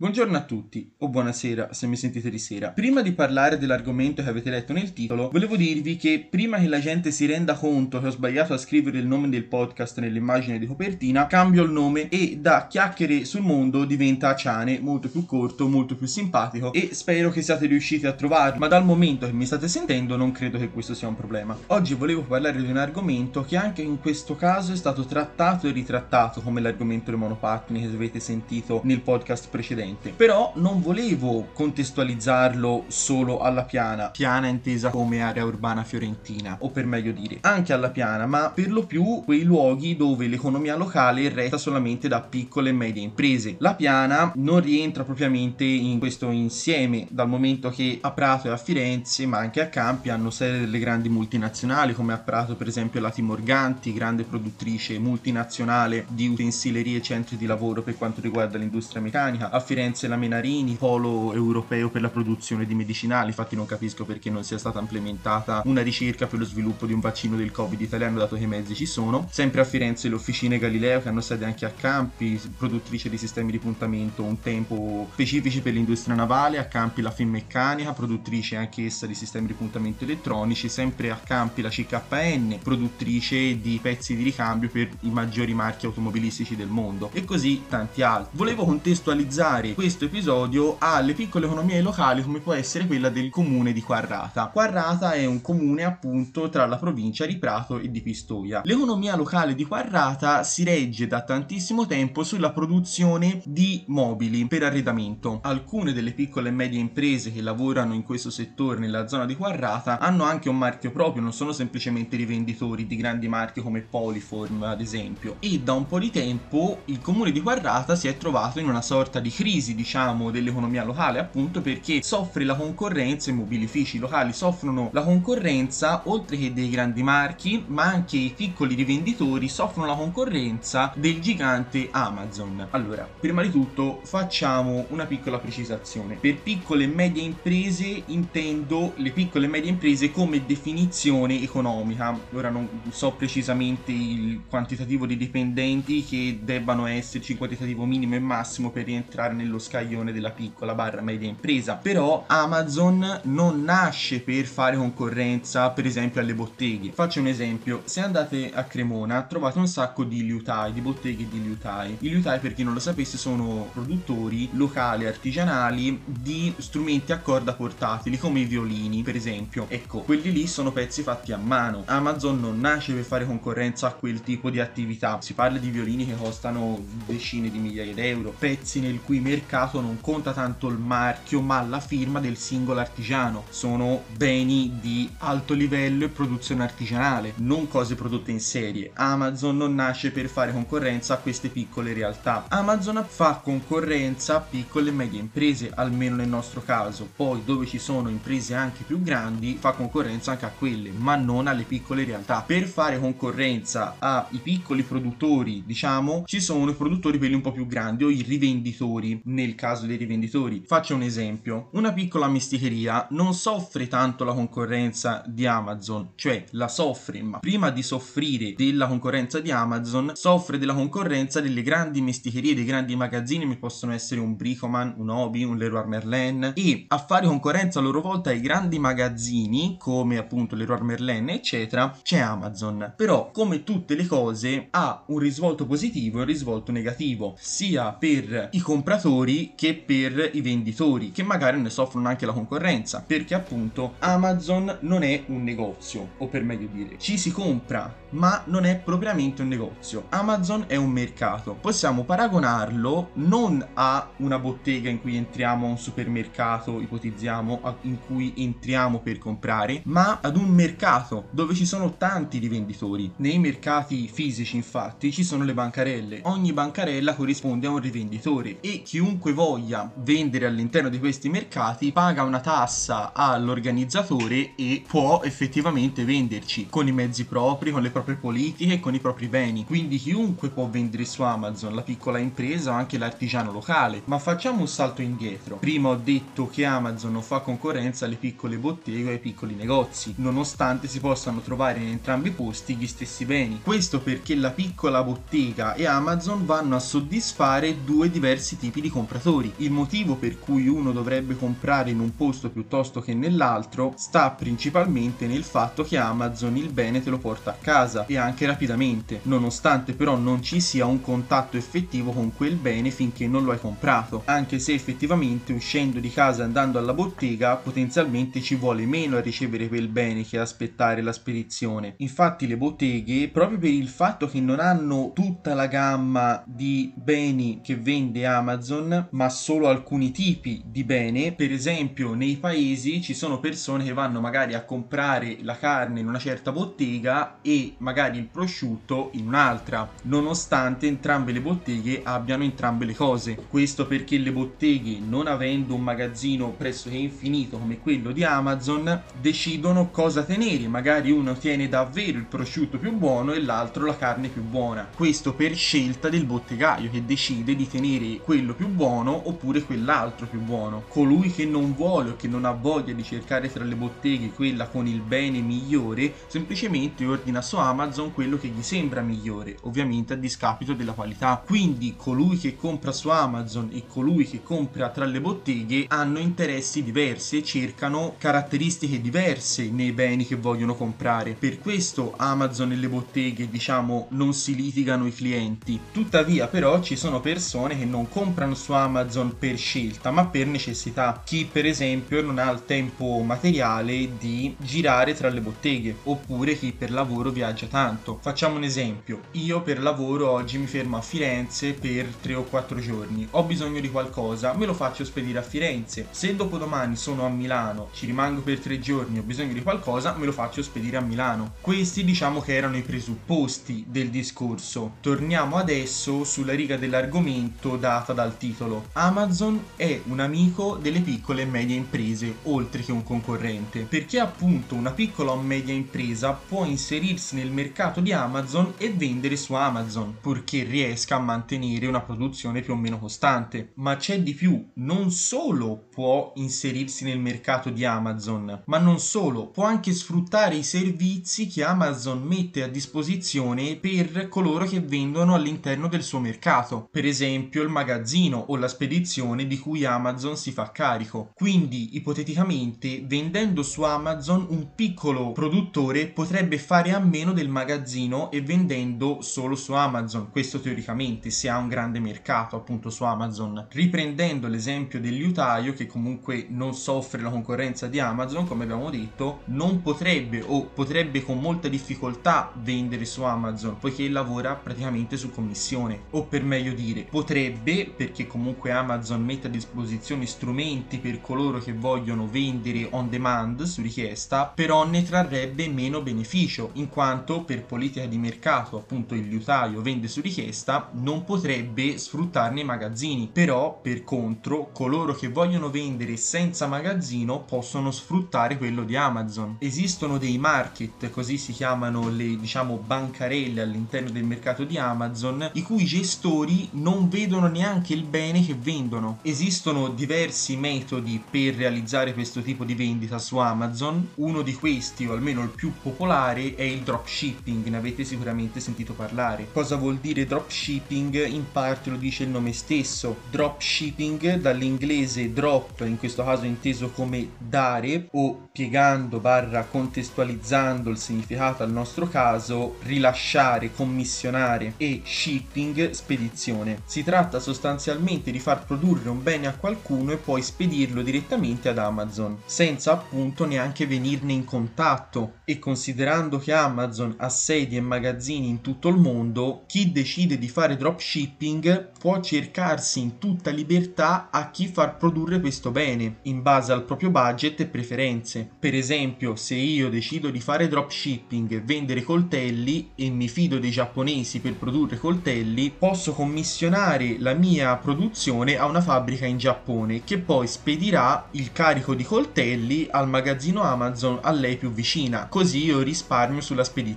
Buongiorno a tutti, o buonasera se mi sentite di sera. Prima di parlare dell'argomento che avete letto nel titolo, volevo dirvi che prima che la gente si renda conto che ho sbagliato a scrivere il nome del podcast nell'immagine di copertina, cambio il nome e da chiacchiere sul mondo diventa Ciane, molto più corto, molto più simpatico e spero che siate riusciti a trovarlo, ma dal momento che mi state sentendo non credo che questo sia un problema. Oggi volevo parlare di un argomento che anche in questo caso è stato trattato e ritrattato come l'argomento dei monopattini che avete sentito nel podcast precedente precedente. Però non volevo contestualizzarlo solo alla piana, piana intesa come area urbana fiorentina, o per meglio dire, anche alla piana, ma per lo più quei luoghi dove l'economia locale è retta solamente da piccole e medie imprese. La piana non rientra propriamente in questo insieme, dal momento che a Prato e a Firenze, ma anche a Campi, hanno sede delle grandi multinazionali, come a Prato per esempio la Timorganti, grande produttrice multinazionale di utensilerie e centri di lavoro per quanto riguarda l'industria meccanica, a Firenze Firenze la Menarini, polo europeo per la produzione di medicinali, infatti non capisco perché non sia stata implementata una ricerca per lo sviluppo di un vaccino del Covid italiano, dato che i mezzi ci sono. Sempre a Firenze le officine Galileo, che hanno sede anche a Campi, produttrice di sistemi di puntamento un tempo specifici per l'industria navale, a Campi la Finmeccanica, produttrice anch'essa di sistemi di puntamento elettronici, sempre a Campi la CKN, produttrice di pezzi di ricambio per i maggiori marchi automobilistici del mondo e così tanti altri. Volevo contestualizzare dedicare questo episodio alle piccole economie locali come può essere quella del comune di Quarrata. Quarrata è un comune appunto tra la provincia di Prato e di Pistoia. L'economia locale di Quarrata si regge da tantissimo tempo sulla produzione di mobili per arredamento. Alcune delle piccole e medie imprese che lavorano in questo settore nella zona di Quarrata hanno anche un marchio proprio, non sono semplicemente rivenditori di grandi marchi come Poliform ad esempio. E da un po' di tempo il comune di Quarrata si è trovato in una sorta di crisi crisi, diciamo, dell'economia locale, appunto perché soffre la concorrenza, i mobilifici locali soffrono la concorrenza, oltre che dei grandi marchi, ma anche i piccoli rivenditori soffrono la concorrenza del gigante Amazon. Allora, prima di tutto facciamo una piccola precisazione. Per piccole e medie imprese intendo le piccole e medie imprese come definizione economica. Ora non so precisamente il quantitativo di dipendenti che debbano esserci, il quantitativo minimo e massimo per rientrare nel nello scaglione della piccola barra media impresa. Però Amazon non nasce per fare concorrenza, per esempio, alle botteghe. Faccio un esempio: se andate a Cremona trovate un sacco di liutai, di botteghe di liutai. I liutai, per chi non lo sapesse, sono produttori locali artigianali di strumenti a corda portatili, come i violini, per esempio. Ecco, quelli lì sono pezzi fatti a mano. Amazon non nasce per fare concorrenza a quel tipo di attività. Si parla di violini che costano decine di migliaia d'euro, pezzi nel cui mercato non conta tanto il marchio ma la firma del singolo artigiano. Sono beni di alto livello e produzione artigianale, non cose prodotte in serie. Amazon non nasce per fare concorrenza a queste piccole realtà. Amazon fa concorrenza a piccole e medie imprese, almeno nel nostro caso. Poi dove ci sono imprese anche più grandi fa concorrenza anche a quelle, ma non alle piccole realtà. Per fare concorrenza ai piccoli produttori, diciamo, ci sono i produttori quelli un po' più grandi o i rivenditori nel caso dei rivenditori. Faccio un esempio. Una piccola misticheria non soffre tanto la concorrenza di Amazon, cioè la soffre, ma prima di soffrire della concorrenza di Amazon, soffre della concorrenza delle grandi misticherie, dei grandi magazzini, come possono essere un Bricoman, un Obi, un Leroy Merlin, e a fare concorrenza a loro volta ai grandi magazzini, come appunto Leroy Merlin, eccetera, c'è Amazon. Però, come tutte le cose, ha un risvolto positivo e un risvolto negativo, sia per i compratori produttori che per i venditori, che magari ne soffrono anche la concorrenza, perché appunto Amazon non è un negozio, o per meglio dire, ci si compra, ma non è propriamente un negozio. Amazon è un mercato. Possiamo paragonarlo non a una bottega in cui entriamo a un supermercato, ipotizziamo, in cui entriamo per comprare, ma ad un mercato dove ci sono tanti rivenditori. Nei mercati fisici, infatti, ci sono le bancarelle. Ogni bancarella corrisponde a un rivenditore e chiunque voglia vendere all'interno di questi mercati paga una tassa all'organizzatore e può effettivamente venderci con i mezzi propri, con le proprie politiche e con i propri beni. Quindi chiunque può vendere su Amazon, la piccola impresa o anche l'artigiano locale. Ma facciamo un salto indietro. Prima ho detto che Amazon non fa concorrenza alle piccole botteghe e ai piccoli negozi, nonostante si possano trovare in entrambi i posti gli stessi beni. Questo perché la piccola bottega e Amazon vanno a soddisfare due diversi tipi di di compratori. Il motivo per cui uno dovrebbe comprare in un posto piuttosto che nell'altro sta principalmente nel fatto che Amazon il bene te lo porta a casa e anche rapidamente, nonostante però non ci sia un contatto effettivo con quel bene finché non lo hai comprato, anche se effettivamente uscendo di casa e andando alla bottega potenzialmente ci vuole meno a ricevere quel bene che aspettare la spedizione. Infatti le botteghe, proprio per il fatto che non hanno tutta la gamma di beni che vende Amazon, ma solo alcuni tipi di bene, per esempio nei paesi ci sono persone che vanno magari a comprare la carne in una certa bottega e magari il prosciutto in un'altra, nonostante entrambe le botteghe abbiano entrambe le cose. Questo perché le botteghe, non avendo un magazzino pressoché infinito come quello di Amazon, decidono cosa tenere. Magari uno tiene davvero il prosciutto più buono e l'altro la carne più buona. Questo per scelta del bottegaio che decide di tenere quello più buono oppure quell'altro più buono. Colui che non vuole o che non ha voglia di cercare tra le botteghe quella con il bene migliore, semplicemente ordina su Amazon quello che gli sembra migliore, ovviamente a discapito della qualità. Quindi colui che compra su Amazon e colui che compra tra le botteghe hanno interessi diversi e cercano caratteristiche diverse nei beni che vogliono comprare. Per questo Amazon e le botteghe, diciamo, non si litigano i clienti. Tuttavia, però, ci sono persone che non comprano su Amazon per scelta, ma per necessità. Chi, per esempio, non ha il tempo materiale di girare tra le botteghe, oppure chi per lavoro viaggia tanto. Facciamo un esempio. Io per lavoro oggi mi fermo a Firenze per 3 o 4 giorni. Ho bisogno di qualcosa, me lo faccio spedire a Firenze. Se dopodomani sono a Milano, ci rimango per 3 giorni, ho bisogno di qualcosa, me lo faccio spedire a Milano. Questi diciamo che erano i presupposti del discorso. Torniamo adesso sulla riga dell'argomento data dal titolo. Amazon è un amico delle piccole e medie imprese, oltre che un concorrente, perché appunto una piccola o media impresa può inserirsi nel mercato di Amazon e vendere su Amazon, purché riesca a mantenere una produzione più o meno costante. Ma c'è di più, non solo può inserirsi nel mercato di Amazon, ma non solo, può anche sfruttare i servizi che Amazon mette a disposizione per coloro che vendono all'interno del suo mercato, per esempio il magazzino o la spedizione di cui Amazon si fa carico. Quindi, ipoteticamente, vendendo su Amazon un piccolo produttore potrebbe fare a meno del magazzino e vendendo solo su Amazon, questo teoricamente se ha un grande mercato appunto su Amazon. Riprendendo l'esempio del liutaio che comunque non soffre la concorrenza di Amazon, come abbiamo detto, non potrebbe o potrebbe con molta difficoltà vendere su Amazon poiché lavora praticamente su commissione o per meglio dire potrebbe perché comunque Amazon mette a disposizione strumenti per coloro che vogliono vendere on demand su richiesta però ne trarrebbe meno beneficio in quanto per politica di mercato appunto il liutaio vende su richiesta non potrebbe sfruttarne i magazzini. Però per contro coloro che vogliono vendere senza magazzino possono sfruttare quello di Amazon. Esistono dei market così si chiamano le diciamo bancarelle all'interno del mercato di Amazon i cui gestori non vedono neanche il bene che vendono. Esistono diversi metodi per realizzare questo tipo di vendita su Amazon. Uno di questi o almeno il più popolare è il dropshipping ne avete sicuramente sentito parlare. Cosa vuol dire dropshipping? In parte lo dice il nome stesso. Dropshipping dall'inglese drop in questo caso inteso come dare o piegando barra contestualizzando il significato al nostro caso rilasciare commissionare e shipping spedizione. Si tratta sostanzialmente di far produrre un bene a qualcuno e poi spedirlo direttamente ad Amazon senza appunto neanche venirne in contatto. E considerando che Amazon ha sedi e magazzini in tutto il mondo chi decide di fare dropshipping può cercarsi in tutta libertà a chi far produrre questo bene in base al proprio budget e preferenze. Per esempio, se io decido di fare dropshipping vendere coltelli e mi fido dei giapponesi per produrre coltelli, posso commissionare la mia produzione a una fabbrica in Giappone che poi spedirà il carico di coltelli al magazzino Amazon a lei più vicina, così io risparmio sulla spedizione.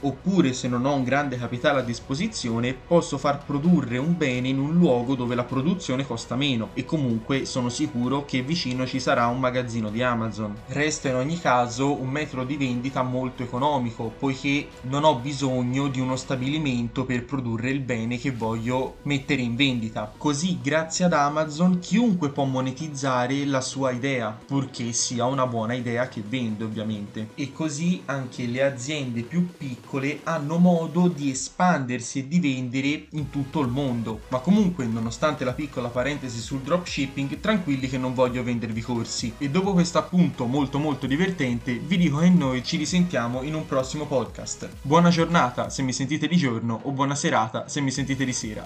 Oppure se non ho un grande capitale a disposizione, posso far produrre un bene in un luogo dove la produzione costa meno e comunque sono sicuro che vicino ci sarà un magazzino di Amazon. Resta in ogni caso un metodo di vendita molto economico poiché non ho bisogno di uno stabilimento per produrre il bene che voglio mettere in vendita. Così grazie ad Amazon, chiunque può monetizzare la sua idea, purché sia una buona idea che vende, ovviamente. E così anche le aziende più piccole hanno modo di espandersi e di vendere in tutto il mondo. Ma comunque, nonostante la piccola parentesi sul dropshipping, tranquilli che non voglio vendervi corsi. E dopo questo appunto molto molto divertente, vi dico che noi ci risentiamo in un prossimo podcast. Buona giornata se mi sentite di giorno o buona serata se mi sentite di sera.